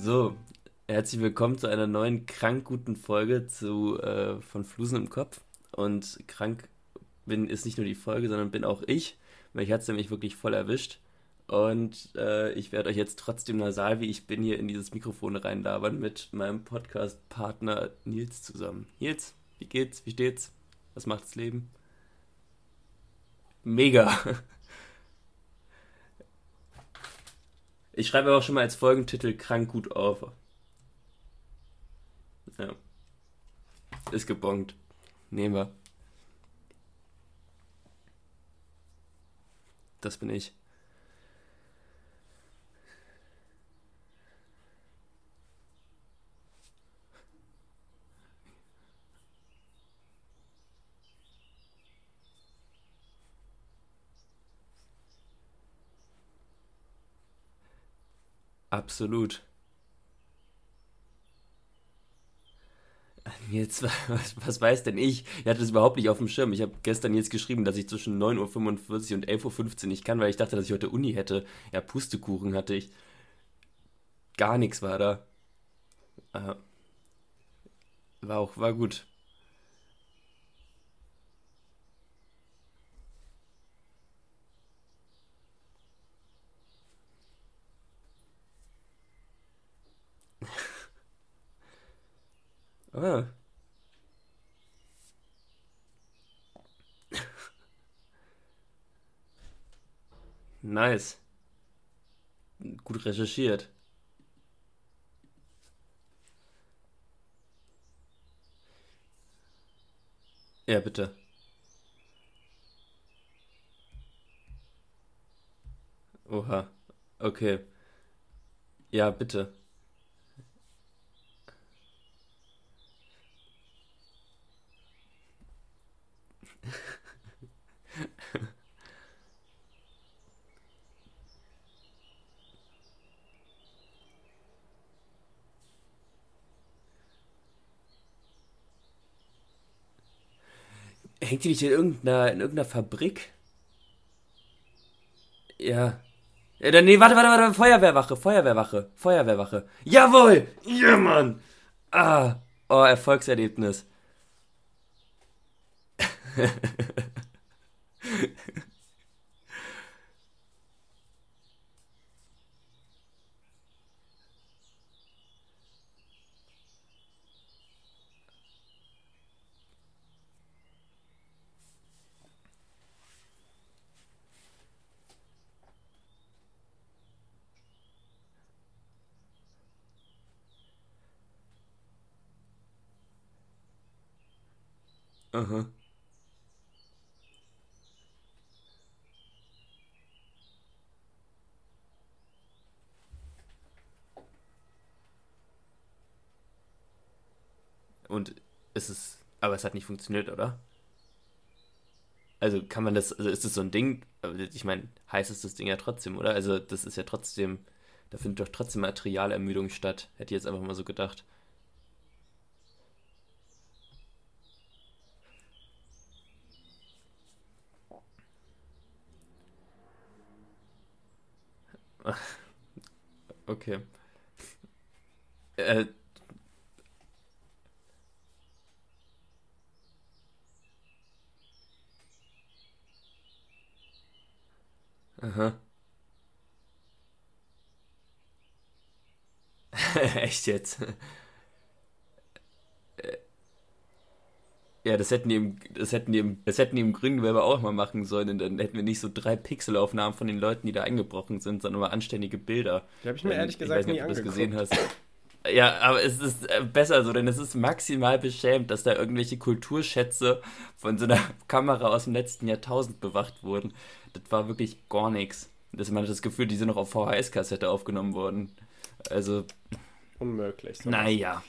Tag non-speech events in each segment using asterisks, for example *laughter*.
So, herzlich willkommen zu einer neuen krank guten Folge zu äh, von Flusen im Kopf. Und krank bin ist nicht nur die Folge, sondern bin auch ich, weil ich hat es nämlich wirklich voll erwischt. Und äh, ich werde euch jetzt trotzdem nasal, wie ich bin, hier in dieses Mikrofon reinlabern mit meinem Podcast-Partner Nils zusammen. Nils, wie geht's? Wie steht's? Was macht das Leben? Mega. *laughs* Ich schreibe aber auch schon mal als Folgentitel krank gut auf. Ja. Ist gebongt. Nehmen wir. Das bin ich. Absolut. Jetzt, *laughs* was, was weiß denn ich? Ich hatte das überhaupt nicht auf dem Schirm. Ich habe gestern jetzt geschrieben, dass ich zwischen 9.45 Uhr und 11.15 Uhr nicht kann, weil ich dachte, dass ich heute Uni hätte. Ja, Pustekuchen hatte ich. Gar nichts war da. Äh, war auch, war gut. Ah. Nice. Gut recherchiert. Ja, bitte. Oha. Okay. Ja, bitte. Hängt die nicht in irgendeiner, in irgendeiner Fabrik? Ja. Ja, dann, nee, warte, warte, warte, Feuerwehrwache, Feuerwehrwache, Feuerwehrwache. Jawohl! Ja, Mann! Ah, oh, Erfolgserlebnis. *laughs* Aha. Und es ist, aber es hat nicht funktioniert, oder? Also kann man das, also ist das so ein Ding, ich meine, heiß ist das Ding ja trotzdem, oder? Also das ist ja trotzdem, da findet doch trotzdem Materialermüdung statt, hätte ich jetzt einfach mal so gedacht. *laughs* Okay. Äh, aha. *laughs* Echt jetzt? Ja, das hätten die im, das hätten die im, das hätten die im Grüngewerbe auch mal machen sollen. Und dann hätten wir nicht so drei Pixelaufnahmen von den Leuten, die da eingebrochen sind, sondern mal anständige Bilder. Die habe ich mir ähm, ehrlich gesagt ich weiß nicht, ob du das gesehen hast. Ja, aber es ist äh, besser so, denn es ist maximal beschämt, dass da irgendwelche Kulturschätze von so einer *laughs* Kamera aus dem letzten Jahrtausend bewacht wurden. Das war wirklich gar nichts. Das man hat das Gefühl, die sind noch auf VHS-Kassette aufgenommen worden. Also. Unmöglich. So naja.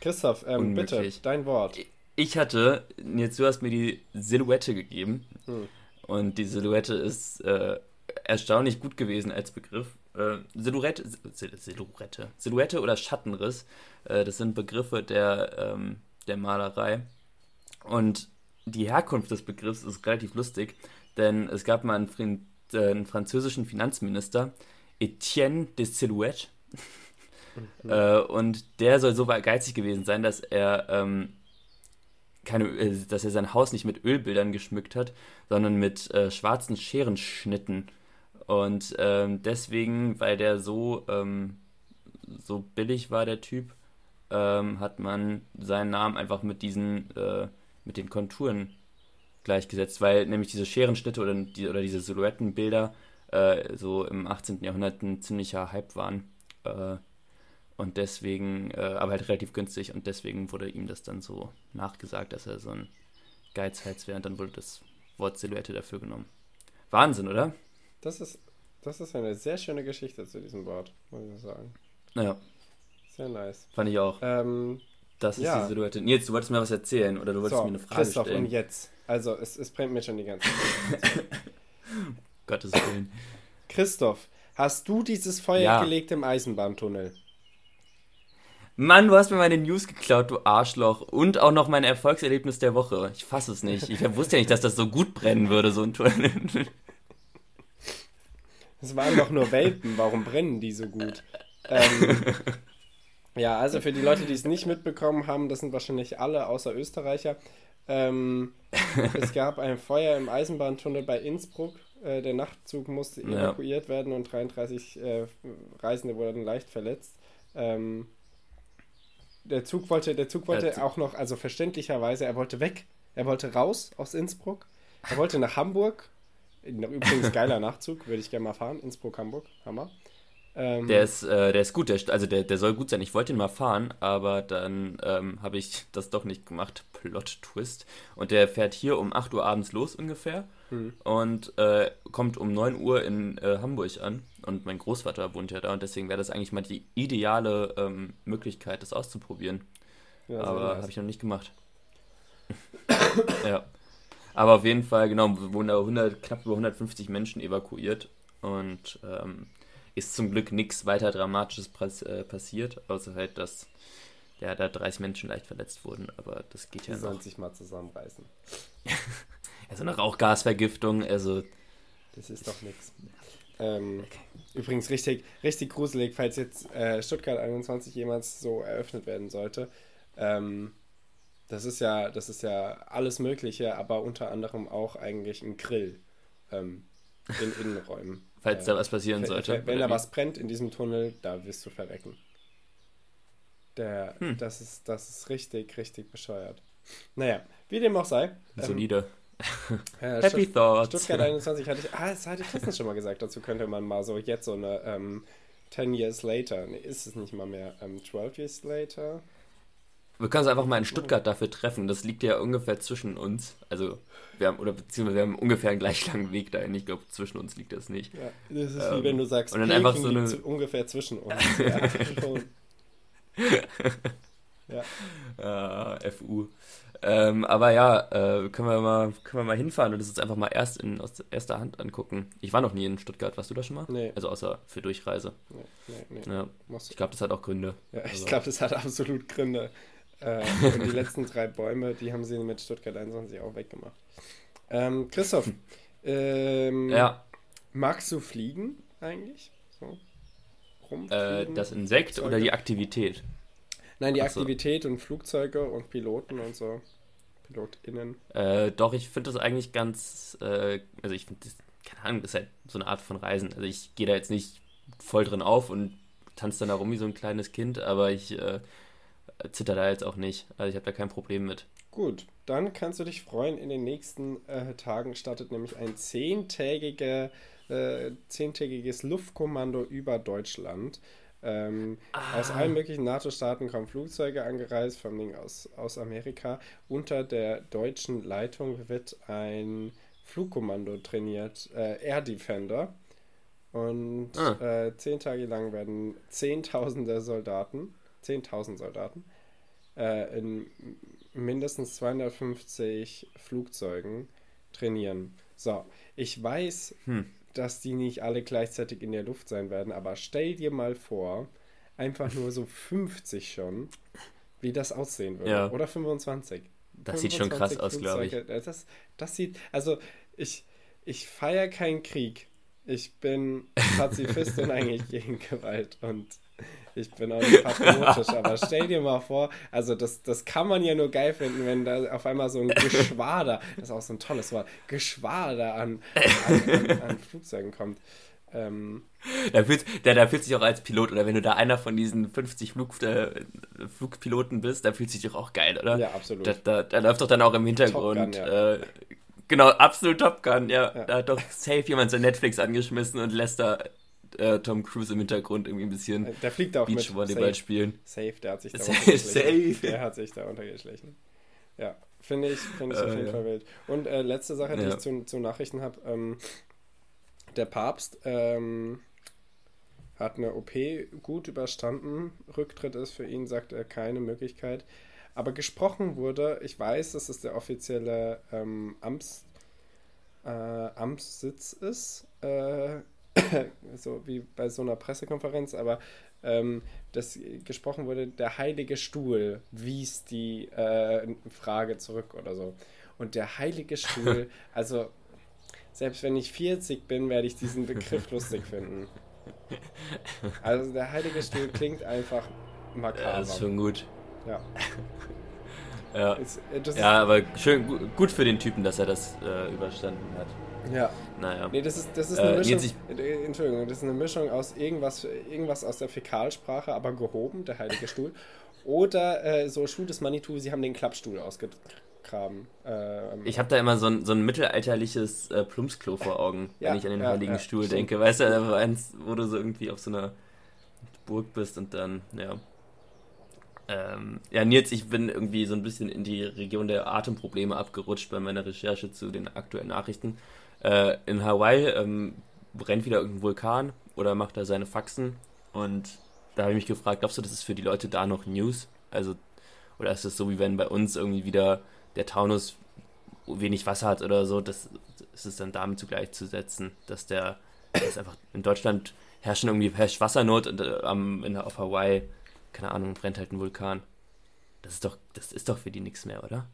Christoph, ähm, bitte, dein Wort ich hatte, jetzt du hast mir die Silhouette gegeben. Hm. Und die Silhouette ist äh, erstaunlich gut gewesen als Begriff. Äh, Silhouette, Silhouette, Silhouette oder Schattenriss, äh, das sind Begriffe der, ähm, der Malerei. Und die Herkunft des Begriffs ist relativ lustig, denn es gab mal einen, äh, einen französischen Finanzminister, Etienne de Silhouette. Mhm. Und der soll so geizig gewesen sein, dass er ähm, keine, äh, dass er sein Haus nicht mit Ölbildern geschmückt hat, sondern mit äh, schwarzen Scherenschnitten. Und ähm, deswegen, weil der so, ähm, so billig war, der Typ, ähm, hat man seinen Namen einfach mit diesen, äh, mit den Konturen gleichgesetzt, weil nämlich diese Scherenschnitte oder, die, oder diese Silhouettenbilder äh, so im 18. Jahrhundert ein ziemlicher Hype waren. Und deswegen, äh, aber halt relativ günstig und deswegen wurde ihm das dann so nachgesagt, dass er so ein Geizhals wäre und dann wurde das Wort Silhouette dafür genommen. Wahnsinn, oder? Das ist, das ist eine sehr schöne Geschichte zu diesem Wort, muss ich sagen. Ja. Sehr nice. Fand ich auch. Ähm, das ist ja. die Silhouette. Nils, du wolltest mir was erzählen oder du wolltest so, mir eine Frage Christoph, stellen. und jetzt. Also, es, es brennt mir schon die ganze Zeit. *laughs* Gottes Willen. Christoph, hast du dieses Feuer ja. gelegt im Eisenbahntunnel? Mann, du hast mir meine News geklaut, du Arschloch. Und auch noch mein Erfolgserlebnis der Woche. Ich fasse es nicht. Ich wusste ja nicht, dass das so gut brennen würde, so ein Tunnel. Es waren doch nur Welpen. Warum brennen die so gut? Ähm, ja, also für die Leute, die es nicht mitbekommen haben, das sind wahrscheinlich alle außer Österreicher. Ähm, es gab ein Feuer im Eisenbahntunnel bei Innsbruck. Äh, der Nachtzug musste ja. evakuiert werden und 33 äh, Reisende wurden leicht verletzt. Ähm, der Zug wollte, der Zug wollte der auch noch, also verständlicherweise, er wollte weg. Er wollte raus aus Innsbruck. Er wollte nach Hamburg. Übrigens geiler Nachzug, würde ich gerne mal fahren. Innsbruck-Hamburg, Hammer. Ähm, der ist, äh, der ist gut, der, also der, der soll gut sein. Ich wollte ihn mal fahren, aber dann ähm, habe ich das doch nicht gemacht. Plot-Twist. Und der fährt hier um 8 Uhr abends los ungefähr mhm. und äh, kommt um 9 Uhr in äh, Hamburg an. Und mein Großvater wohnt ja da und deswegen wäre das eigentlich mal die ideale ähm, Möglichkeit, das auszuprobieren. Ja, aber habe ich noch nicht gemacht. *coughs* ja. Aber auf jeden Fall, genau, wurden da 100, knapp über 150 Menschen evakuiert und ähm, ist zum Glück nichts weiter Dramatisches pass äh, passiert, außer halt, dass ja, da 30 Menschen leicht verletzt wurden, aber das geht ja Die sollen sich mal zusammenreißen. ja, *laughs* so eine Rauchgasvergiftung, also. Das ist doch nichts. Ähm, okay. Übrigens richtig, richtig gruselig, falls jetzt äh, Stuttgart 21 jemals so eröffnet werden sollte. Ähm, das ist ja, das ist ja alles Mögliche, aber unter anderem auch eigentlich ein Grill ähm, in Innenräumen. Falls da was passieren sollte. Wenn, wenn da was brennt in diesem Tunnel, da wirst du verrecken. Der, hm. das, ist, das ist richtig, richtig bescheuert. Naja, wie dem auch sei. Ähm, Solide. *laughs* Äh, Happy Stutt Thoughts. Stuttgart 21 hatte ich, ah, das hatte ich letztens schon mal gesagt, dazu könnte man mal so jetzt so eine ähm, 10 Years later, nee, ist es nicht mal mehr, ähm, 12 Years later, wir können uns einfach mal in Stuttgart dafür treffen. Das liegt ja ungefähr zwischen uns. Also, wir haben, oder beziehungsweise wir haben ungefähr einen gleich langen Weg dahin. Ich glaube, zwischen uns liegt das nicht. Ja, das ist ähm, wie wenn du sagst, und dann einfach so eine... ungefähr zwischen uns. *laughs* Ja, schon. ja. Uh, FU. Ähm, aber ja, äh, können, wir mal, können wir mal hinfahren und das jetzt einfach mal erst in, aus erster Hand angucken. Ich war noch nie in Stuttgart, warst du da schon mal? Nee. Also außer für Durchreise. Nee, nee, nee. Ja. Ich glaube, das hat auch Gründe. Ja, ich also. glaube, das hat absolut Gründe. Äh, und die *laughs* letzten drei Bäume, die haben sie mit Stuttgart 21 auch weggemacht. Ähm, Christoph, ähm, ja. magst du fliegen eigentlich? So? Äh, das Insekt Flugzeuge? oder die Aktivität? Nein, die Achso. Aktivität und Flugzeuge und Piloten und so. PilotInnen. Äh, doch, ich finde das eigentlich ganz, äh, also ich finde das, keine Ahnung, das ist halt so eine Art von Reisen. Also ich gehe da jetzt nicht voll drin auf und tanze dann da rum wie so ein kleines Kind, aber ich äh, zitter da jetzt auch nicht. Also ich habe da kein Problem mit. Gut, dann kannst du dich freuen. In den nächsten äh, Tagen startet nämlich ein zehntägiger, äh, zehntägiges Luftkommando über Deutschland. Ähm, ah. Aus allen möglichen NATO-Staaten kommen Flugzeuge angereist, vor allem aus, aus Amerika. Unter der deutschen Leitung wird ein Flugkommando trainiert, äh, Air Defender. Und ah. äh, zehn Tage lang werden Zehntausende Soldaten 10.000 Soldaten äh, in mindestens 250 Flugzeugen trainieren. So, ich weiß, hm. dass die nicht alle gleichzeitig in der Luft sein werden, aber stell dir mal vor, einfach nur so 50 schon, wie das aussehen würde. Ja. Oder 25. Das 25 sieht schon krass aus, glaube ich. Das, das sieht, also ich, ich feiere keinen Krieg. Ich bin Pazifist und *laughs* eigentlich gegen Gewalt und Ich bin auch nicht patriotisch, aber stell dir mal vor, also das, das kann man ja nur geil finden, wenn da auf einmal so ein Geschwader, das ist auch so ein tolles Wort, Geschwader an, an, an, an Flugzeugen kommt. Ähm, da, fühlt, da, da fühlt sich auch als Pilot, oder wenn du da einer von diesen 50 Flug, äh, Flugpiloten bist, da fühlt sich doch auch geil, oder? Ja, absolut. Da, da, da läuft doch dann auch im Hintergrund. Gun, ja. äh, genau, absolut Top Gun, ja. ja. Da hat doch safe jemand sein Netflix angeschmissen und lässt da äh, Tom Cruise im Hintergrund irgendwie ein bisschen der fliegt auch Beachvolleyball spielen. Safe, der hat sich da Safe. Der hat sich da untergeschlichen. Ja, finde ich, find ich äh, auf jeden ja. Fall wild. Und äh, letzte Sache, die ja. ich zu, zu Nachrichten habe. Ähm, der Papst ähm, hat eine OP gut überstanden. Rücktritt ist für ihn, sagt er, keine Möglichkeit. Aber gesprochen wurde, ich weiß, dass es der offizielle ähm, Amts, äh, Amtssitz ist, äh, *coughs* so wie bei so einer Pressekonferenz, aber ähm, das gesprochen wurde, der Heilige Stuhl wies die äh, Frage zurück oder so. Und der Heilige Stuhl, *laughs* also selbst wenn ich 40 bin, werde ich diesen Begriff lustig finden. Also der Heilige Stuhl klingt einfach makaber. Ja, ist schon gut. Ja. ja, ist, äh, ja aber schön gut für den Typen, dass er das äh, überstanden hat. Ja. Naja. Nee, das ist, das ist eine äh, Mischung. Äh, Entschuldigung, das ist eine Mischung aus irgendwas, irgendwas aus der Fäkalsprache, aber gehoben, der Heilige Stuhl. *laughs* Oder äh, so Schuh des Manitou, sie haben den Klappstuhl. Kram. Ähm, ich habe da immer so ein, so ein mittelalterliches äh, Plumpsklo vor Augen, *laughs* ja, wenn ich an den ja, Heiligen ja, Stuhl stimmt. denke. Weißt du, eins, wo du so irgendwie auf so einer Burg bist und dann, ja. Ähm, ja, Nils, ich bin irgendwie so ein bisschen in die Region der Atemprobleme abgerutscht bei meiner Recherche zu den aktuellen Nachrichten. Äh, in Hawaii ähm, brennt wieder irgendein Vulkan oder macht er seine Faxen und da habe ich mich gefragt, glaubst du, das ist für die Leute da noch News? Also, oder ist es so, wie wenn bei uns irgendwie wieder der Taunus wenig Wasser hat oder so, das, das ist dann damit zugleich zu setzen, dass der dass einfach in Deutschland herrschen irgendwie herrscht Wassernot und äh, in, auf Hawaii, keine Ahnung, brennt halt ein Vulkan. Das ist doch, das ist doch für die nichts mehr, oder?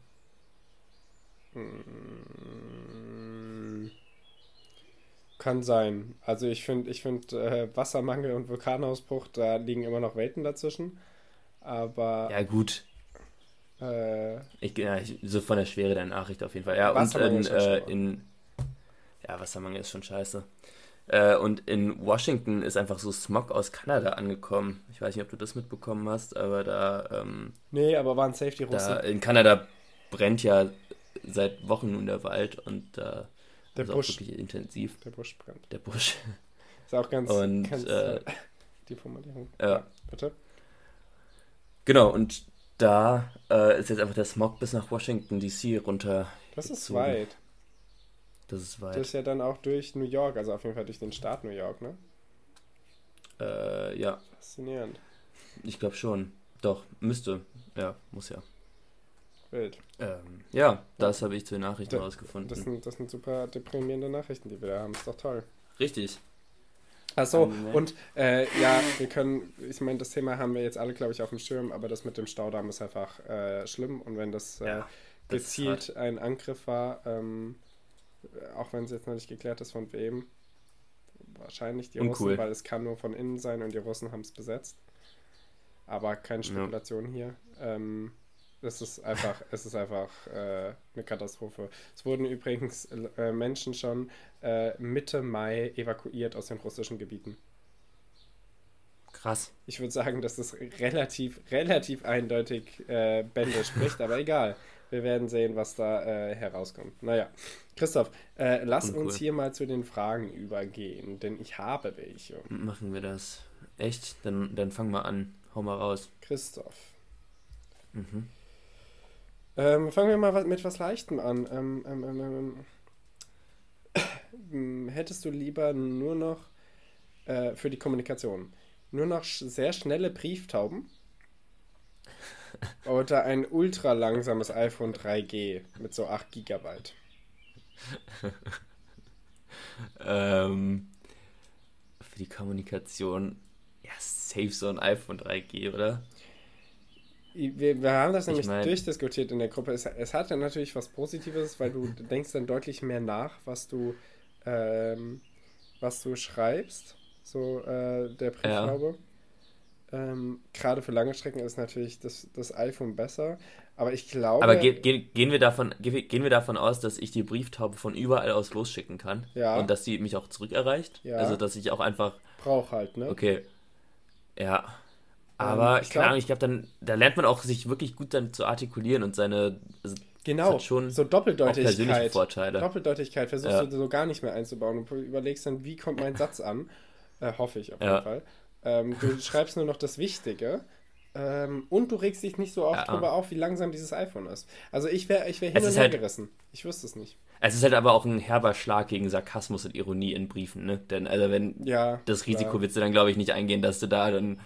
Kann sein. Also ich finde, ich finde äh, Wassermangel und Vulkanausbruch, da liegen immer noch Welten dazwischen. Aber. Ja, gut. Äh, ich, ja, ich, so von der Schwere der Nachricht auf jeden Fall. Ja, und in, äh, in. Ja, Wassermangel ist schon scheiße. Äh, und in Washington ist einfach so Smog aus Kanada angekommen. Ich weiß nicht, ob du das mitbekommen hast, aber da. Ähm, nee, aber waren Safety Russen. In Kanada brennt ja seit Wochen nun der Wald und da. Der Busch. Auch wirklich intensiv. Der Busch brennt. Der Busch. *laughs* Ist auch ganz. Und, ganz, äh, *laughs* die Formulierung. Ja. ja. Bitte? Genau, und da äh, ist jetzt einfach der Smog bis nach Washington DC runter. Das ist weit. Das ist weit. Das ist ja dann auch durch New York, also auf jeden Fall durch den Staat New York, ne? Äh, ja. Faszinierend. Ich glaube schon. Doch, müsste. Ja, muss ja. Wild. Ähm, ja, das habe ich zu den Nachrichten da, rausgefunden. Das sind, das sind super deprimierende Nachrichten, die wir da haben. Ist doch toll. Richtig. Achso, und äh, ja, wir können, ich meine, das Thema haben wir jetzt alle, glaube ich, auf dem Schirm, aber das mit dem Staudamm ist einfach äh, schlimm und wenn das, äh, ja, gezielt ein Angriff war, ähm, auch wenn es jetzt noch nicht geklärt ist, von wem, wahrscheinlich die Uncool. Russen, weil es kann nur von innen sein und die Russen haben es besetzt. Aber keine Spekulation ja. hier. Ähm, es ist einfach, *laughs* es ist einfach äh, eine Katastrophe. Es wurden übrigens äh, Menschen schon äh, Mitte Mai evakuiert aus den russischen Gebieten. Krass. Ich würde sagen, dass das relativ, relativ eindeutig äh, Bände spricht, aber egal. *laughs* Wir werden sehen, was da äh, herauskommt. Naja, Christoph, äh, lass Uncool. uns hier mal zu den Fragen übergehen, denn ich habe welche. Machen wir das. Echt? Dann, dann fang mal an. Hau mal raus. Christoph. Mhm. Ähm, fangen wir mal mit was Leichtem an. Ähm, ähm, ähm, ähm, ähm hättest du lieber nur noch äh, für die Kommunikation nur noch sehr schnelle Brieftauben *laughs* oder ein ultra langsames iPhone 3G mit so 8 GB? ähm, für die Kommunikation, ja, safe so ein iPhone 3G, oder? Wir, wir haben das nämlich mein, durchdiskutiert in der Gruppe. Es, es hat ja natürlich was Positives, weil du *laughs* denkst dann deutlich mehr nach, was du, ähm, was du schreibst. So äh, der Briefhaube. Ähm, Gerade für lange Strecken ist natürlich das, das iPhone besser. Aber ich glaube. Aber ge ge gehen, wir davon, ge gehen wir davon aus, dass ich die Brieftaube von überall aus losschicken kann? Ja. Und dass sie mich auch zurückerreicht? Ja. Also, dass ich auch einfach. Brauch halt, ne? Okay. Ja. Aber ich ich glaub- glaube, ich glaube, dann da lernt man auch sich wirklich gut dann zu artikulieren und seine. Also, Genau, schon so Doppeldeutigkeit. Vorteile. Doppeldeutigkeit versuchst Ja. du so gar nicht mehr einzubauen und überlegst dann, wie kommt mein Satz an. Äh, hoffe ich auf Ja. jeden Fall. Ähm, du schreibst nur noch das Wichtige. Ähm, und du regst dich nicht so oft Ja. drüber auf, wie langsam dieses iPhone ist. Also ich wäre ich wär hin und her halt- gerissen. Ich wüsste es nicht. Es ist halt aber auch ein herber Schlag gegen Sarkasmus und Ironie in Briefen, ne? Denn also wenn Ja. das Risiko klar. willst du dann, glaube ich, nicht eingehen, dass du da dann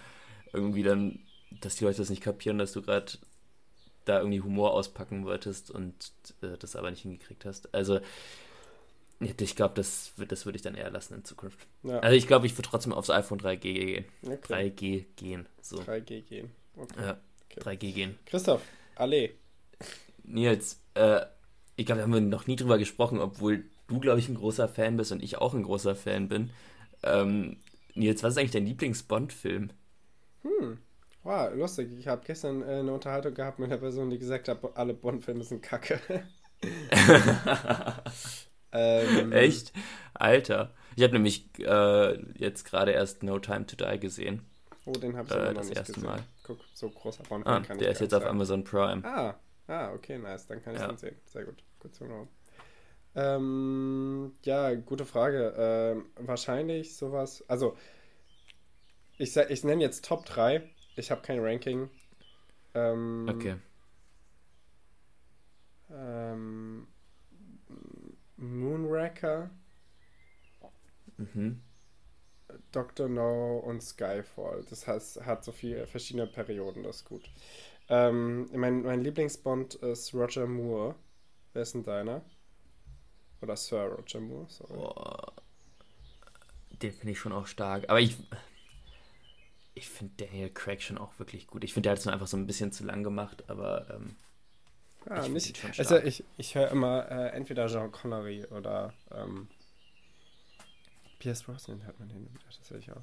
irgendwie dann, dass die Leute das nicht kapieren, dass du gerade da irgendwie Humor auspacken wolltest und äh, das aber nicht hingekriegt hast. Also ja, ich glaube, das, das würde ich dann eher lassen in Zukunft. Ja. Also ich glaube, ich würde trotzdem aufs iPhone 3G gehen. Okay. 3G gehen. So. 3G gehen. Okay. Ja, Okay. 3G gehen. Christoph, Allee. Nils, äh, ich glaube, da haben wir noch nie drüber gesprochen, obwohl du, glaube ich, ein großer Fan bist und ich auch ein großer Fan bin. Ähm, Nils, was ist eigentlich dein Lieblings-Bond-Film? Wow, lustig. Ich habe gestern äh, eine Unterhaltung gehabt mit einer Person, die gesagt hat, alle Bond-Filme sind kacke. *laughs* *laughs* ähm, Echt? Alter. Ich habe nämlich äh, jetzt gerade erst No Time to Die gesehen. Oh, den habe ich Äh, immer noch das nicht erste gesehen. Mal. Guck, so großer Bond Ah, kann der ist jetzt nicht auf sagen. Amazon Prime. Ah, ah, okay, nice. Dann kann ich Ja. den sehen. Sehr gut. Gut zu know. Ähm, ja, gute Frage. Ähm, wahrscheinlich sowas. Also, ich, sag- ich nenne jetzt Top 3. Ich habe kein Ranking. Ähm, Okay. Ähm, Moonraker, Mhm. Dr. No und Skyfall. Das heißt, hat so viele verschiedene Perioden, das ist gut. Ähm, mein, mein Lieblingsbond ist Roger Moore. Wer ist denn deiner? Oder Sir Roger Moore, sorry. Boah. Den finde ich schon auch stark. Aber ich. Ich finde Daniel Craig schon auch wirklich gut. Ich finde, der hat es nur einfach so ein bisschen zu lang gemacht, aber ähm, Ja, ich nicht, also ich, ich höre immer äh, entweder Jean Connery oder ähm, Pierce Brosnan hört man den das höre ich auch.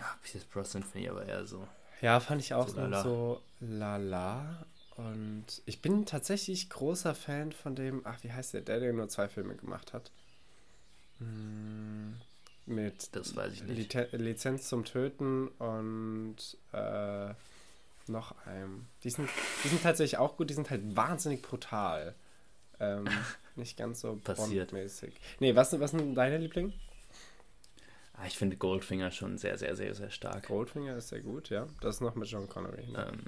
ach, Pierce Brosnan finde ich aber eher so. Ja, fand ich auch So lala. so lala. Und ich bin tatsächlich großer Fan von dem, ach, wie heißt der, der, der nur zwei Filme gemacht hat. Hm, mit Das weiß ich nicht. Lizenz zum Töten und äh, noch einem. Die sind, die sind tatsächlich auch gut, die sind halt wahnsinnig brutal. Ähm, *laughs* nicht ganz so Passiert. Bond-mäßig. Nee, was, was sind deine Lieblinge? Ah, ich finde Goldfinger schon sehr, sehr, sehr, sehr stark. Goldfinger ist sehr gut, ja. Das ist noch mit John Connery. Ne? Ähm,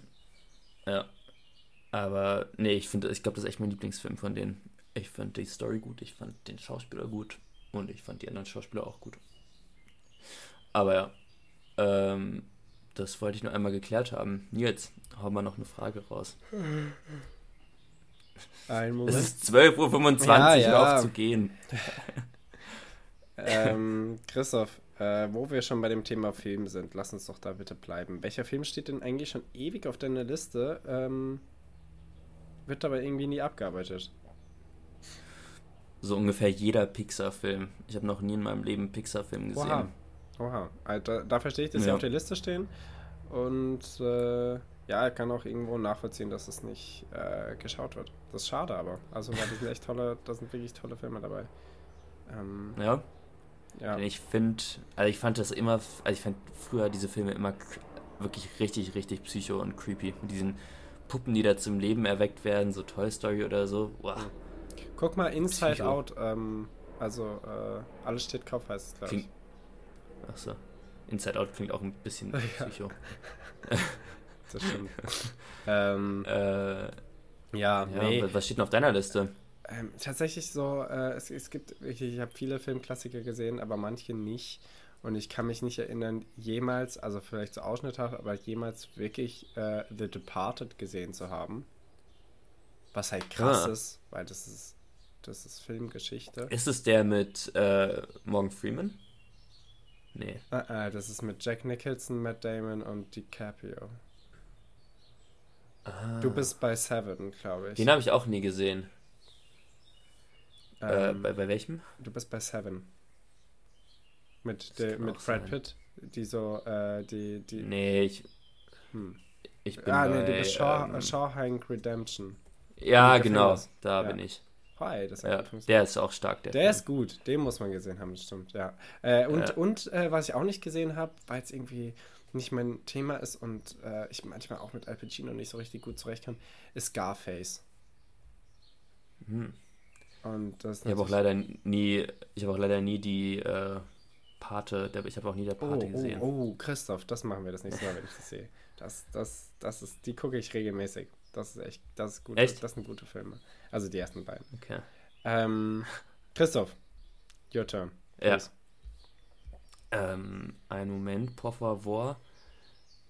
ja. Aber nee, ich finde, ich glaube, das ist echt mein Lieblingsfilm von denen. Ich fand die Story gut, ich fand den Schauspieler gut und ich fand die anderen Schauspieler auch gut. Aber ja, ähm, das wollte ich nur einmal geklärt haben. Nils, hau mal noch eine Frage raus. Ein Es Moment. ist 12.25 Uhr, Ja, ja. auf zu gehen. ähm, Christoph, äh, wo wir schon bei dem Thema Film sind, lass uns doch da bitte bleiben. Welcher Film steht denn eigentlich schon ewig auf deiner Liste, ähm, wird aber irgendwie nie abgearbeitet? So ungefähr jeder Pixar-Film. Ich habe noch nie in meinem Leben einen Pixar-Film gesehen. Oha. Oha. Also, da, da verstehe ich, dass sie Ja. auf der Liste stehen. Und äh, ja, ich kann auch irgendwo nachvollziehen, dass es nicht äh, geschaut wird. Das ist schade aber. Also, weil das sind echt tolle, da sind wirklich tolle Filme dabei. Ähm, Ja, ja. Denn ich finde, also ich fand das immer, also ich fand früher diese Filme immer wirklich richtig, richtig psycho und creepy. Mit diesen Puppen, die da zum Leben erweckt werden, so Toy Story oder so. Wow. Guck mal Inside Psycho. Out. Ähm, also, äh, alles steht Kopf heißt es, glaube ich. Klingt, achso. Inside Out klingt auch ein bisschen *laughs* Ja. psycho. Das stimmt. ähm, *laughs* Äh, ja, ja, nee. was steht denn auf deiner Liste? Ähm, tatsächlich so, äh, es, es gibt, ich, ich habe viele Filmklassiker gesehen, aber manche nicht. Und ich kann mich nicht erinnern, jemals, also vielleicht so Ausschnitte, aber jemals wirklich äh, The Departed gesehen zu haben. Was halt krass Ah. ist, weil das ist, das ist Filmgeschichte. Ist es der mit äh, Morgan Freeman? Nee. Äh, äh, das ist mit Jack Nicholson, Matt Damon und DiCaprio. Ah. Du bist bei Seven, glaube ich. Den habe ich auch nie gesehen. äh, ähm, bei, bei welchem? Du bist bei Seven. Mit, kann mit Brad. Pitt, die so, äh, die, die. Nee, ich, Hm. Ich bin Ah, bei, nee, du bist Shaw, ähm, Shawhank Redemption. Ja, genau, da Ja. bin ich. Hat Ja, der ist auch stark, der, Der Film. ist gut, den muss man gesehen haben, das stimmt, ja. Äh, und Ja. und äh, was ich auch nicht gesehen habe, weil es irgendwie nicht mein Thema ist und äh, ich manchmal auch mit Al Pacino nicht so richtig gut zurechtkomme, ist Scarface. Hm. Und das Ich habe auch leider nie, ich habe auch leider nie die äh, Pate, ich habe auch nie der Oh, Pate oh, gesehen. oh, Christoph, das machen wir das nächste Mal, wenn ich das sehe. Das, das, das ist, die gucke ich regelmäßig. Das ist echt, das ist gut. Echt? Das sind gute Filme. Also die ersten beiden. Okay. Ähm, Christoph, your turn. Ja. Ähm, einen Moment, por favor.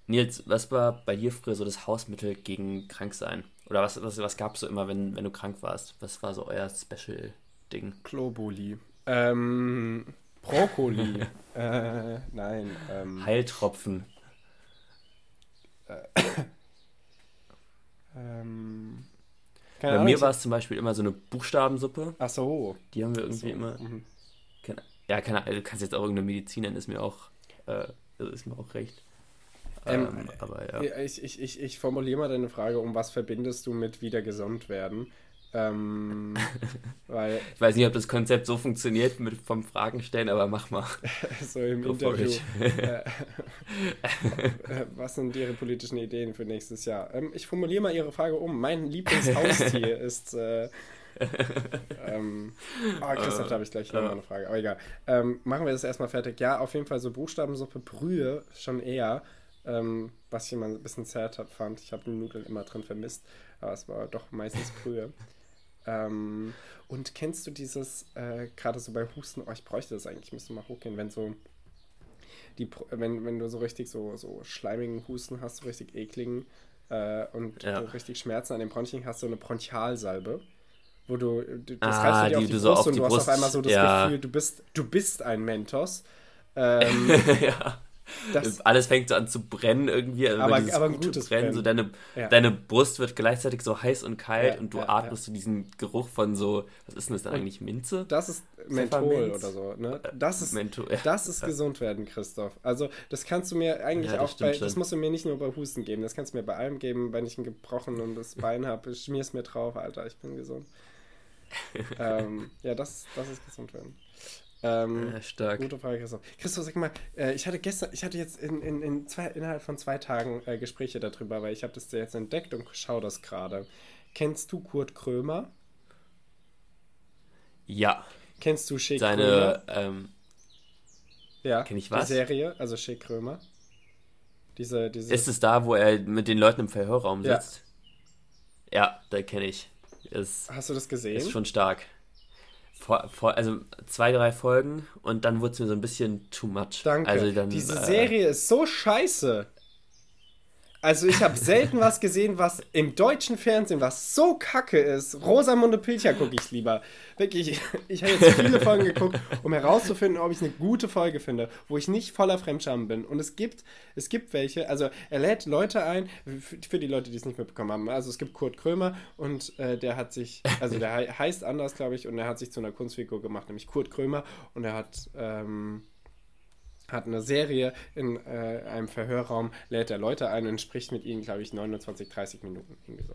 Nils, was war bei dir früher so das Hausmittel gegen Kranksein? Oder was, was, was gab es so immer, wenn, wenn du krank warst? Was war so euer Special-Ding? Globuli. Ähm, Brokkoli. *laughs* äh, nein. Ähm, Heiltropfen. Ähm, Bei Ahnung, mir war es zum Beispiel immer so eine Buchstabensuppe. Ach so. Die haben wir irgendwie so. immer. mhm. Keine, ja, keine, also du kannst jetzt auch irgendeine Medizin nennen, ist mir auch, äh, also ist mir auch recht. Ähm, Ähm, aber. Ja, Ich, ich, ich, ich formuliere mal deine Frage, um was verbindest du mit wieder gesund werden? Ähm, *laughs* weil Ich weiß nicht, ob das Konzept so funktioniert mit vom Fragen stellen, aber mach mal. *laughs* so im Go Interview, äh, äh, *laughs* was sind Ihre politischen Ideen für nächstes Jahr? Ähm, ich formuliere mal Ihre Frage um. Mein Lieblingshaustier ist. Äh, ähm, oh, Christoph, da habe ich gleich nochmal eine Frage, aber egal. Ähm, machen wir das erstmal fertig. Ja, auf jeden Fall so Buchstabensuppe, Brühe schon eher, ähm, was ich immer ein bisschen hat, fand. Ich habe Nudeln immer drin vermisst, aber es war doch meistens Brühe. Ähm, und kennst du dieses, äh, gerade so bei Husten, oh, ich bräuchte das eigentlich, ich müsste mal hochgehen, wenn so die, wenn, wenn du so richtig so, so schleimigen Husten hast, so richtig ekligen äh, und Ja. so richtig Schmerzen an den Bronchien hast, so eine Bronchialsalbe, wo du, du das Ah, reibst du dir auf die die, du Brust so auf und die du hast Brust- auf einmal so das ja. Gefühl, du bist, du bist ein Mentos. Ähm, *laughs* ja. Das, *laughs* Alles fängt so an zu brennen irgendwie. Also Aber- aber ein gute gutes Brennen. So deine, Ja. deine Brust wird gleichzeitig so heiß und kalt Ja, und du ja, atmest so diesen Geruch von so, was ist denn das dann eigentlich, Minze? das ist Menthol oder so. Ne? Das ist, Menthol. Das ist gesund werden, Christoph. Also, das kannst du mir eigentlich auch bei, das musst du mir nicht nur bei Husten geben, das kannst du mir bei allem geben, wenn ich ein gebrochenes *laughs* Bein habe, schmier's mir drauf, Alter, ich bin gesund. *laughs* ähm, ja, das, das ist gesund werden. Ähm, Ja, stark. Gute Frage, Christoph. Christoph, sag mal, äh, ich hatte gestern, ich hatte jetzt in, in, in zwei, innerhalb von zwei Tagen äh, Gespräche darüber, weil ich habe das jetzt entdeckt und schaue das gerade. Kennst du Kurt Krömer? Ja, Kennst du Schick seine, Krömer? ähm, Ja, kenn ich die was? Serie, also Schick Krömer. Diese, diese ist es da, wo er mit den Leuten im Verhörraum Ja. sitzt? Ja, da kenne ich. Ist, Hast du das gesehen? ist schon stark. Vor, vor, also zwei, drei Folgen und dann wurde es mir so ein bisschen too much. Danke. Also dann, Diese äh, Serie ist so scheiße. Also ich habe selten was gesehen, was im deutschen Fernsehen, was so kacke ist. Rosamunde Pilcher gucke ich lieber. Wirklich, *laughs* ich habe jetzt viele Folgen geguckt, um herauszufinden, ob ich eine gute Folge finde, wo ich nicht voller Fremdscham bin. Und es gibt, es gibt welche, also er lädt Leute ein, für, die Leute, die es nicht mitbekommen haben. Also es gibt Kurt Krömer und äh, der hat sich, also der hei- heißt anders, glaube ich, und er hat sich zu einer Kunstfigur gemacht, nämlich Kurt Krömer. Und er hat... Ähm, hat eine Serie in äh, einem Verhörraum, lädt er Leute ein und spricht mit ihnen, glaube ich, 29, 30 Minuten. Irgendwie so.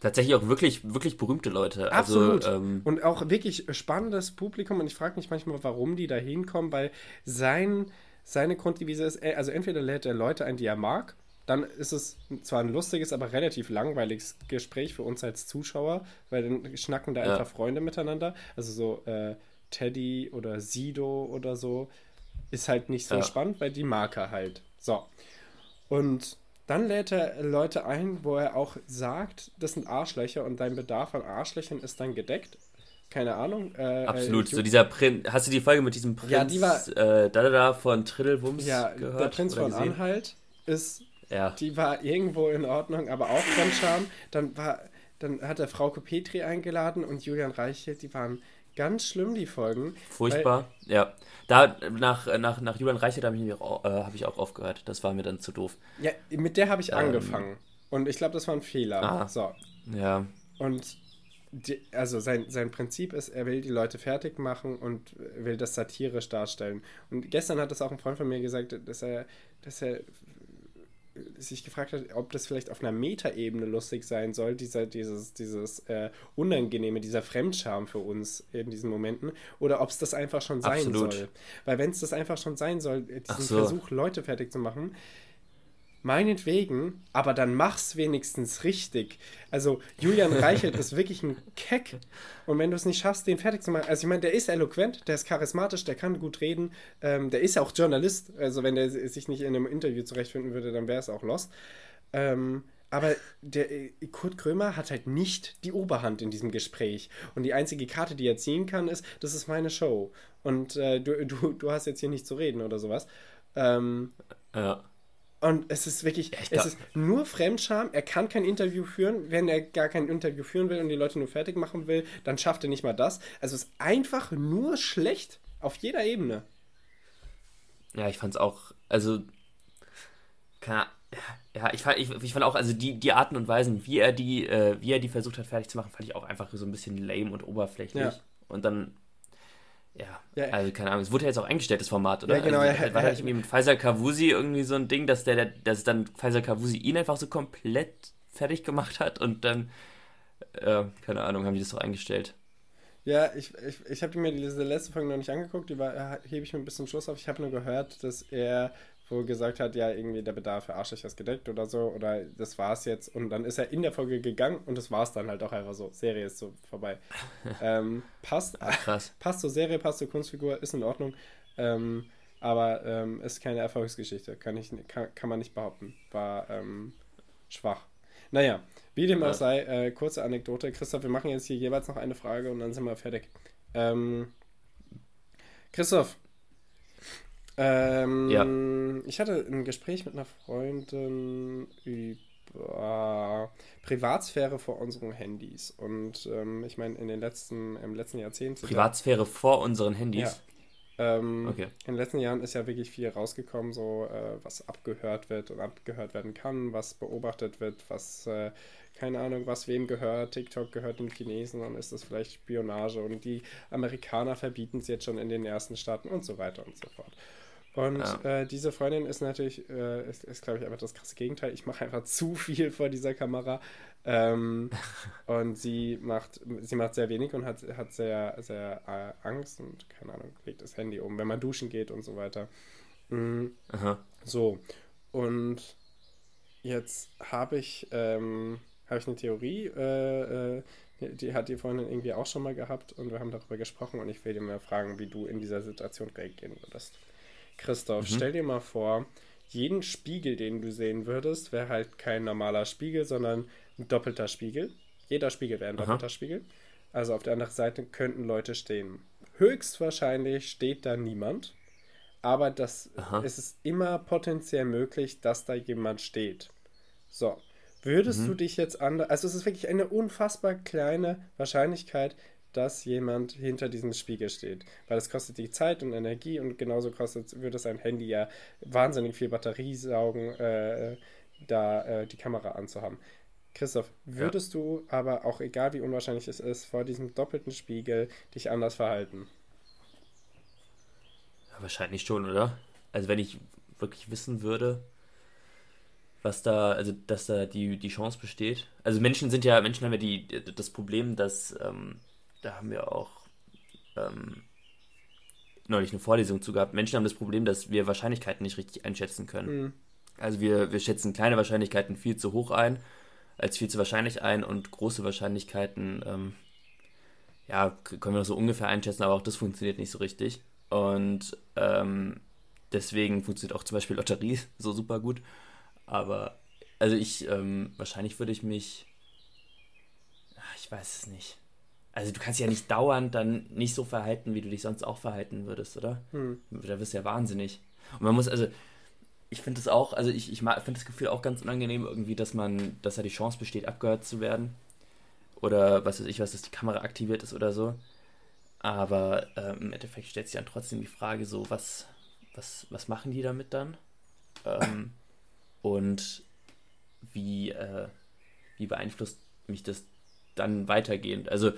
Tatsächlich auch wirklich, wirklich berühmte Leute. Absolut. Also, ähm, und auch wirklich spannendes Publikum. Und ich frage mich manchmal, warum die da hinkommen, weil sein, seine Grunddevise ist, äh, also entweder lädt er Leute ein, die er mag, dann ist es zwar ein lustiges, aber relativ langweiliges Gespräch für uns als Zuschauer, weil dann schnacken da Ja. einfach Freunde miteinander. Also so äh, Teddy oder Sido oder so ist halt nicht so Ja. spannend, weil die Marke halt. So. Und dann lädt er Leute ein, wo er auch sagt, das sind Arschlöcher und dein Bedarf an Arschlöchern ist dann gedeckt. Keine Ahnung. Äh, absolut. Äh, So dieser Prinz. Hast du die Folge mit diesem Prinz Ja, die war- äh, da, da, da von Triddelwums ja, gehört? der Prinz von gesehen? Anhalt ist, Ja. die war irgendwo in Ordnung, aber auch Fremdscham. Dann war, dann hat er Frauke Petri eingeladen und Julian Reichelt, die waren ganz schlimm, die Folgen. Furchtbar. ja. Da, nach, nach, nach Julian Reichert habe ich, auch, äh, hab ich auch aufgehört. Das war mir dann zu doof. Ja, mit der habe ich Ähm. angefangen. Und ich glaube, das war ein Fehler. Ah. So. Ja. Und die, also sein, sein Prinzip ist, er will die Leute fertig machen und will das satirisch darstellen. Und gestern hat das auch ein Freund von mir gesagt, dass er, dass er sich gefragt hat, ob das vielleicht auf einer Metaebene lustig sein soll, dieser, dieses, dieses äh, Unangenehme, dieser Fremdscham für uns in diesen Momenten, oder ob es das einfach schon sein Absolut. soll. Weil wenn es das einfach schon sein soll, äh, diesen so. Versuch, Leute fertig zu machen, meinetwegen, aber dann mach's wenigstens richtig. Also Julian Reichelt ist wirklich ein Keck. Und wenn du es nicht schaffst, den fertig zu machen, also ich meine, der ist eloquent, der ist charismatisch, der kann gut reden, ähm, der ist ja auch Journalist. Also wenn der sich nicht in einem Interview zurechtfinden würde, dann wäre es auch lost. Ähm, aber der äh, Kurt Krömer hat halt nicht die Oberhand in diesem Gespräch. Und die einzige Karte, die er ziehen kann, ist, das ist meine Show. Und äh, du, du, du hast jetzt hier nicht zu reden oder sowas. Ähm, ja. Und es ist wirklich, ja, es ist nur Fremdscham. Er kann kein Interview führen. Wenn er gar kein Interview führen will und die Leute nur fertig machen will, dann schafft er nicht mal das. Also es ist einfach nur schlecht auf jeder Ebene. Ja, ich fand es auch, also, keine ja, ich fand, ich, ich fand auch, also die, die Arten und Weisen, wie er die, äh, wie er die versucht hat, fertig zu machen, fand ich auch einfach so ein bisschen lame und oberflächlich. Ja. Und dann ja, also keine Ahnung, es wurde ja jetzt auch eingestellt, das Format, oder? Ja, genau. Also, ja, war ja, irgendwie mit Pfizer Kavusi irgendwie so ein Ding, dass der, dass dann Pfizer Kavusi ihn einfach so komplett fertig gemacht hat und dann, äh, keine Ahnung, haben die das doch eingestellt. Ja, ich, ich, ich habe mir diese letzte Folge noch nicht angeguckt, die war, hebe ich mir ein bisschen Schluss auf. Ich habe nur gehört, dass er wo gesagt hat, ja, irgendwie der Bedarf für Arschlöcher ist gedeckt oder so, oder das war's jetzt. Und dann ist er in der Folge gegangen und das war's dann halt auch einfach so. Serie ist so vorbei. *laughs* ähm, passt, Ach, krass. *laughs* passt zur Serie, passt zur Kunstfigur, ist in Ordnung. Ähm, aber ähm, ist keine Erfolgsgeschichte, kann, ich, kann, kann man nicht behaupten. War ähm, schwach. Naja, wie dem auch sei, äh, kurze Anekdote. Christoph, wir machen jetzt hier jeweils noch eine Frage und dann sind wir fertig. Ähm, Christoph, ähm, ja. Ich hatte ein Gespräch mit einer Freundin über Privatsphäre vor unseren Handys. Und ähm, ich meine, in den letzten, im letzten Jahrzehnt. Privatsphäre vor unseren Handys? Ja. Ähm, okay. In den letzten Jahren ist ja wirklich viel rausgekommen, so äh, was abgehört wird und abgehört werden kann, was beobachtet wird, was, äh, keine Ahnung, was wem gehört. TikTok gehört den Chinesen, dann ist das vielleicht Spionage und die Amerikaner verbieten es jetzt schon in den ersten Staaten und so weiter und so fort. Und ja. äh, diese Freundin ist natürlich, äh, ist, ist glaube ich, einfach das krasse Gegenteil. Ich mache einfach *laughs* zu viel vor dieser Kamera. Ähm, *laughs* und sie macht, sie macht sehr wenig und hat, hat sehr, sehr äh, Angst und, keine Ahnung, legt das Handy um, wenn man duschen geht und so weiter. Mhm. So. Und jetzt habe ich, ähm, hab ich eine Theorie, äh, äh, die hat die Freundin irgendwie auch schon mal gehabt und wir haben darüber gesprochen und ich will dir mal fragen, wie du in dieser Situation reagieren würdest. Christoph, mhm. stell dir mal vor, jeden Spiegel, den du sehen würdest, wäre halt kein normaler Spiegel, sondern ein doppelter Spiegel. Jeder Spiegel wäre ein Aha. doppelter Spiegel. Also auf der anderen Seite könnten Leute stehen. Höchstwahrscheinlich steht da niemand, aber das, es ist immer potenziell möglich, dass da jemand steht. So, würdest mhm. du dich jetzt anders, also es ist wirklich eine unfassbar kleine Wahrscheinlichkeit, dass jemand hinter diesem Spiegel steht. Weil das kostet die Zeit und Energie und genauso kostet, würde es ein Handy ja wahnsinnig viel Batterie saugen, äh, da äh, die Kamera anzuhaben. Christoph, würdest ja. du aber auch, egal wie unwahrscheinlich es ist, vor diesem doppelten Spiegel dich anders verhalten? Ja, wahrscheinlich schon, oder? Also wenn ich wirklich wissen würde, was da, also dass da die, die Chance besteht. Also Menschen sind ja, Menschen haben ja die, das Problem, dass ähm, da haben wir auch ähm, neulich eine Vorlesung zu gehabt. Menschen haben das Problem, dass wir Wahrscheinlichkeiten nicht richtig einschätzen können. Mhm. Also wir, wir schätzen kleine Wahrscheinlichkeiten viel zu hoch ein, als viel zu wahrscheinlich ein und große Wahrscheinlichkeiten, ähm, ja, können wir noch so ungefähr einschätzen, aber auch das funktioniert nicht so richtig. Und ähm, deswegen funktioniert auch zum Beispiel Lotterie *laughs* so super gut. Aber, also ich, ähm, wahrscheinlich würde ich mich, ach, ich weiß es nicht also du kannst ja nicht dauernd dann nicht so verhalten, wie du dich sonst auch verhalten würdest, oder? Hm. Da wirst du ja wahnsinnig. Und man muss, also, ich finde das auch, also ich, ich finde das Gefühl auch ganz unangenehm irgendwie, dass man, dass da die Chance besteht, abgehört zu werden. Oder was weiß ich, was, dass die Kamera aktiviert ist oder so. Aber äh, im Endeffekt stellt sich dann trotzdem die Frage so, was, was, was machen die damit dann? Ähm, und wie, äh, wie beeinflusst mich das dann weitergehend? Also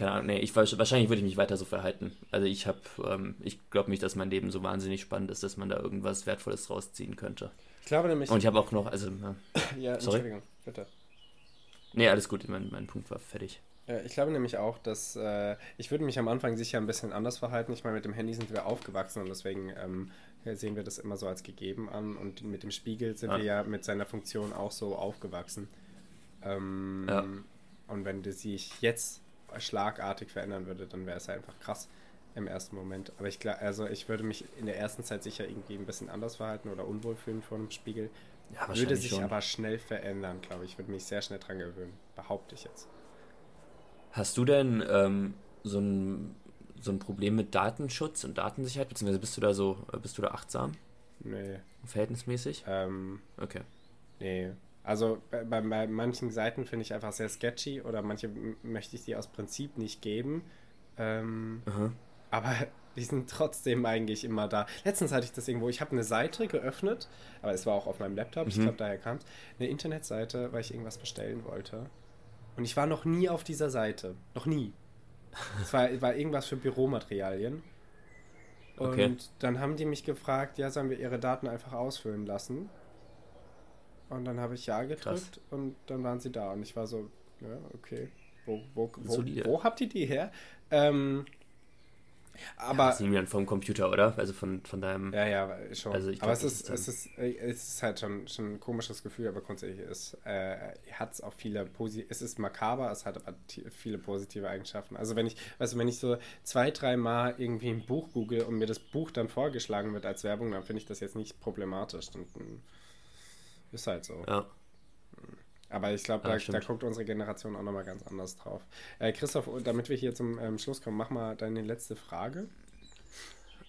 keine Ahnung, nee, ich, wahrscheinlich würde ich mich weiter so verhalten. Also ich habe, ähm, ich glaube nicht, dass mein Leben so wahnsinnig spannend ist, dass man da irgendwas Wertvolles rausziehen könnte. Ich glaube nämlich. Und ich habe auch noch, also. *laughs* Ja, sorry. Entschuldigung, bitte. Nee, alles gut, mein, mein Punkt war fertig. Äh, Ich glaube nämlich auch, dass äh, ich würde mich am Anfang sicher ein bisschen anders verhalten. Ich meine, mit dem Handy sind wir aufgewachsen und deswegen ähm, sehen wir das immer so als gegeben an. Und mit dem Spiegel sind Ja. wir ja mit seiner Funktion auch so aufgewachsen. Ähm, Ja. Und wenn das sich jetzt schlagartig verändern würde, dann wäre es ja einfach krass im ersten Moment. Aber ich glaube, also ich würde mich in der ersten Zeit sicher irgendwie ein bisschen anders verhalten oder unwohl fühlen vor dem Spiegel. Ja, Würde sich schon. aber schnell verändern, glaube ich. Würde mich sehr schnell dran gewöhnen, behaupte ich jetzt. Hast du denn ähm, so, ein, so ein Problem mit Datenschutz und Datensicherheit, beziehungsweise bist du da so, bist du da achtsam, Nee. verhältnismäßig? Ähm, Okay. Nee. Also bei, bei, bei manchen Seiten finde ich einfach sehr sketchy oder manche möchte ich die aus Prinzip nicht geben. Ähm, aber *laughs* die sind trotzdem eigentlich immer da. Letztens hatte ich das irgendwo, ich habe eine Seite geöffnet, aber es war auch auf meinem Laptop, ich Mhm. glaube daher kam eine Internetseite, weil ich irgendwas bestellen wollte. Und ich war noch nie auf dieser Seite. Noch nie. *laughs* Es war, war irgendwas für Büromaterialien. Und Okay. dann haben die mich gefragt, ja, sollen wir ihre Daten einfach ausfüllen lassen? Und dann habe ich Ja gedrückt Krass. und dann waren sie da. Und ich war so, ja, okay. Wo, wo, wo, wo habt ihr die her? Ähm, Aber aber das nehmen wir dann vom Computer, oder? Also von, von deinem. ja, ja, schon. Also ich aber glaub, es ist, es, ist, äh, es ist halt schon, schon ein komisches Gefühl, aber grundsätzlich ist, äh, hat es auch viele positive, es ist makaber, es hat aber viele positive Eigenschaften. Also wenn ich, also wenn ich so zwei, drei Mal irgendwie ein Buch google und mir das Buch dann vorgeschlagen wird als Werbung, dann finde ich das jetzt nicht problematisch. Und, ist halt so. Ja. Aber ich glaube, Ja, da, da stimmt. guckt unsere Generation auch nochmal ganz anders drauf. Äh, Christoph, damit wir hier zum ähm, Schluss kommen, mach mal deine letzte Frage.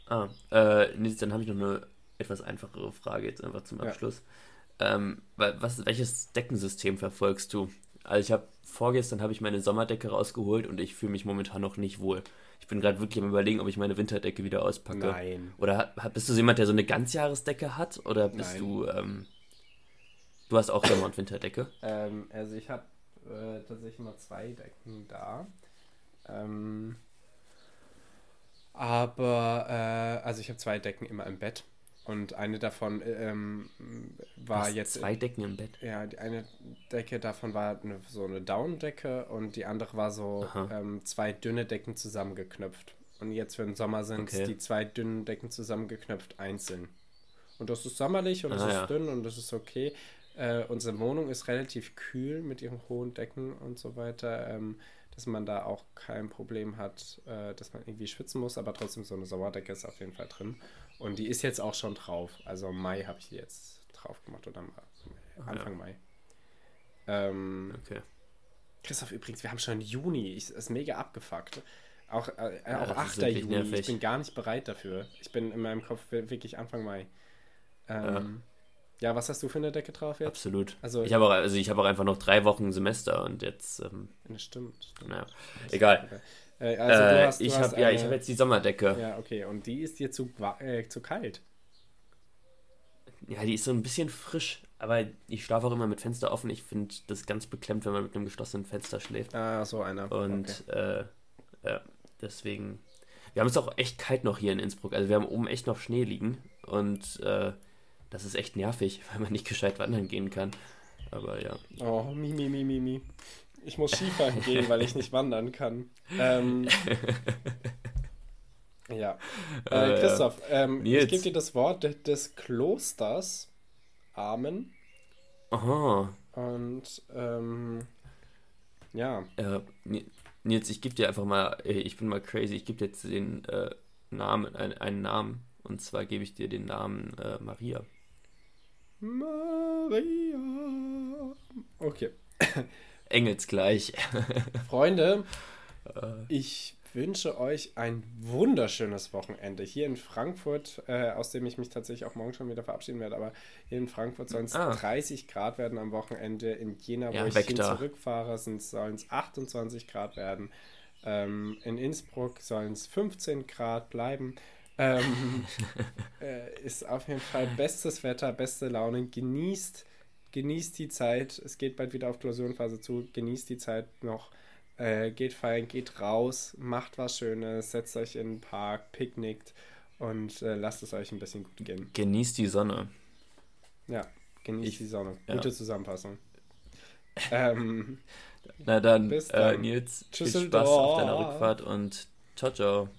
Ah, äh, nee, dann habe ich noch eine etwas einfachere Frage jetzt einfach zum Ja. Abschluss. Ähm, wa- was, welches Deckensystem verfolgst du? Also ich habe vorgestern habe ich meine Sommerdecke rausgeholt und ich fühle mich momentan noch nicht wohl. Ich bin gerade wirklich am überlegen, ob ich meine Winterdecke wieder auspacke. Nein. Oder bist du so jemand, der so eine Ganzjahresdecke hat? Oder bist Nein. du, ähm, du hast auch Sommer- und Winterdecke? Ähm, also ich habe äh, tatsächlich mal zwei Decken da. Ähm, aber, äh, also ich habe zwei Decken immer im Bett. Und eine davon ähm, Du war hast jetzt. zwei Decken im Bett. Ja, die eine Decke davon war eine, so eine Down-Decke und die andere war so ähm, zwei dünne Decken zusammengeknüpft. Und jetzt für den Sommer sind Okay. die zwei dünnen Decken zusammengeknüpft einzeln. Und das ist sommerlich und Ah, ist ja. dünn und das ist okay. Äh, unsere Wohnung ist relativ kühl mit ihren hohen Decken und so weiter, ähm, dass man da auch kein Problem hat, äh, dass man irgendwie schwitzen muss, aber trotzdem so eine Sommerdecke ist auf jeden Fall drin. Und die ist jetzt auch schon drauf. Also im Mai habe ich die jetzt drauf gemacht oder im Ah, Anfang Mai. Ähm, Okay. Christoph, übrigens, wir haben schon Juni. Ich, ist mega abgefuckt. Auch, äh, Ja, auch das 8. ist wirklich Juni. nervig. Ich bin gar nicht bereit dafür. Ich bin in meinem Kopf wi- wirklich Anfang Mai. Ähm, ja. Was hast du für eine Decke drauf jetzt? Absolut. Also- ich habe auch, also ich habe auch einfach noch drei Wochen Semester und jetzt, ähm, Das stimmt. stimmt. naja, egal. Äh, also äh, du hast, du ich habe ja, ich habe jetzt die Sommerdecke. Ja, okay. Und die ist dir zu, äh, zu kalt. Ja, die ist so ein bisschen frisch, aber ich schlafe auch immer mit Fenster offen. Ich finde das ganz beklemmt, wenn man mit einem geschlossenen Fenster schläft. Ah, so einer. Und äh, ja, deswegen. Wir haben es auch echt kalt noch hier in Innsbruck. Also wir haben oben echt noch Schnee liegen. Und äh, das ist echt nervig, *laughs* weil man nicht gescheit wandern gehen kann. Aber ja. Oh, mi, mi, mi, mi, mi. Ich muss Skifahren *laughs* gehen, weil ich nicht wandern kann. Ähm, *laughs* ja. Äh, Äh. Christoph, ähm, ich gebe dir das Wort de- des Klosters. Amen. Aha. Und ähm, ja, Äh, Ni- Nils, ich gebe dir einfach mal, ich bin mal crazy, ich gebe dir jetzt den äh, Namen, ein, einen Namen. Und zwar gebe ich dir den Namen äh, Maria. Maria. Okay. *laughs* Engelsgleich. *laughs* Freunde, Äh, ich wünsche euch ein wunderschönes Wochenende hier in Frankfurt, äh, aus dem ich mich tatsächlich auch morgen schon wieder verabschieden werde, aber hier in Frankfurt sollen es Ah. 30 Grad werden am Wochenende. In Jena, wo Ja, ich weg hin da. zurückfahre, sollen es 28 Grad werden. Ähm, in Innsbruck sollen es 15 Grad bleiben. Ähm, *laughs* äh, ist auf jeden Fall bestes Wetter, beste Laune. Genießt, genießt die Zeit. Es geht bald wieder auf Klausurenphase zu. Genießt die Zeit noch. Äh, geht feiern, geht raus, macht was Schönes, setzt euch in den Park, picknickt und äh, lasst es euch ein bisschen gut gehen. Genießt die Sonne. Ja, genieß Ich- die Sonne. ja. Gute Zusammenfassung. *laughs* ähm, Na dann, Bis Äh, dann. Nils, viel. Spaß auf deiner Rückfahrt und ciao, ciao.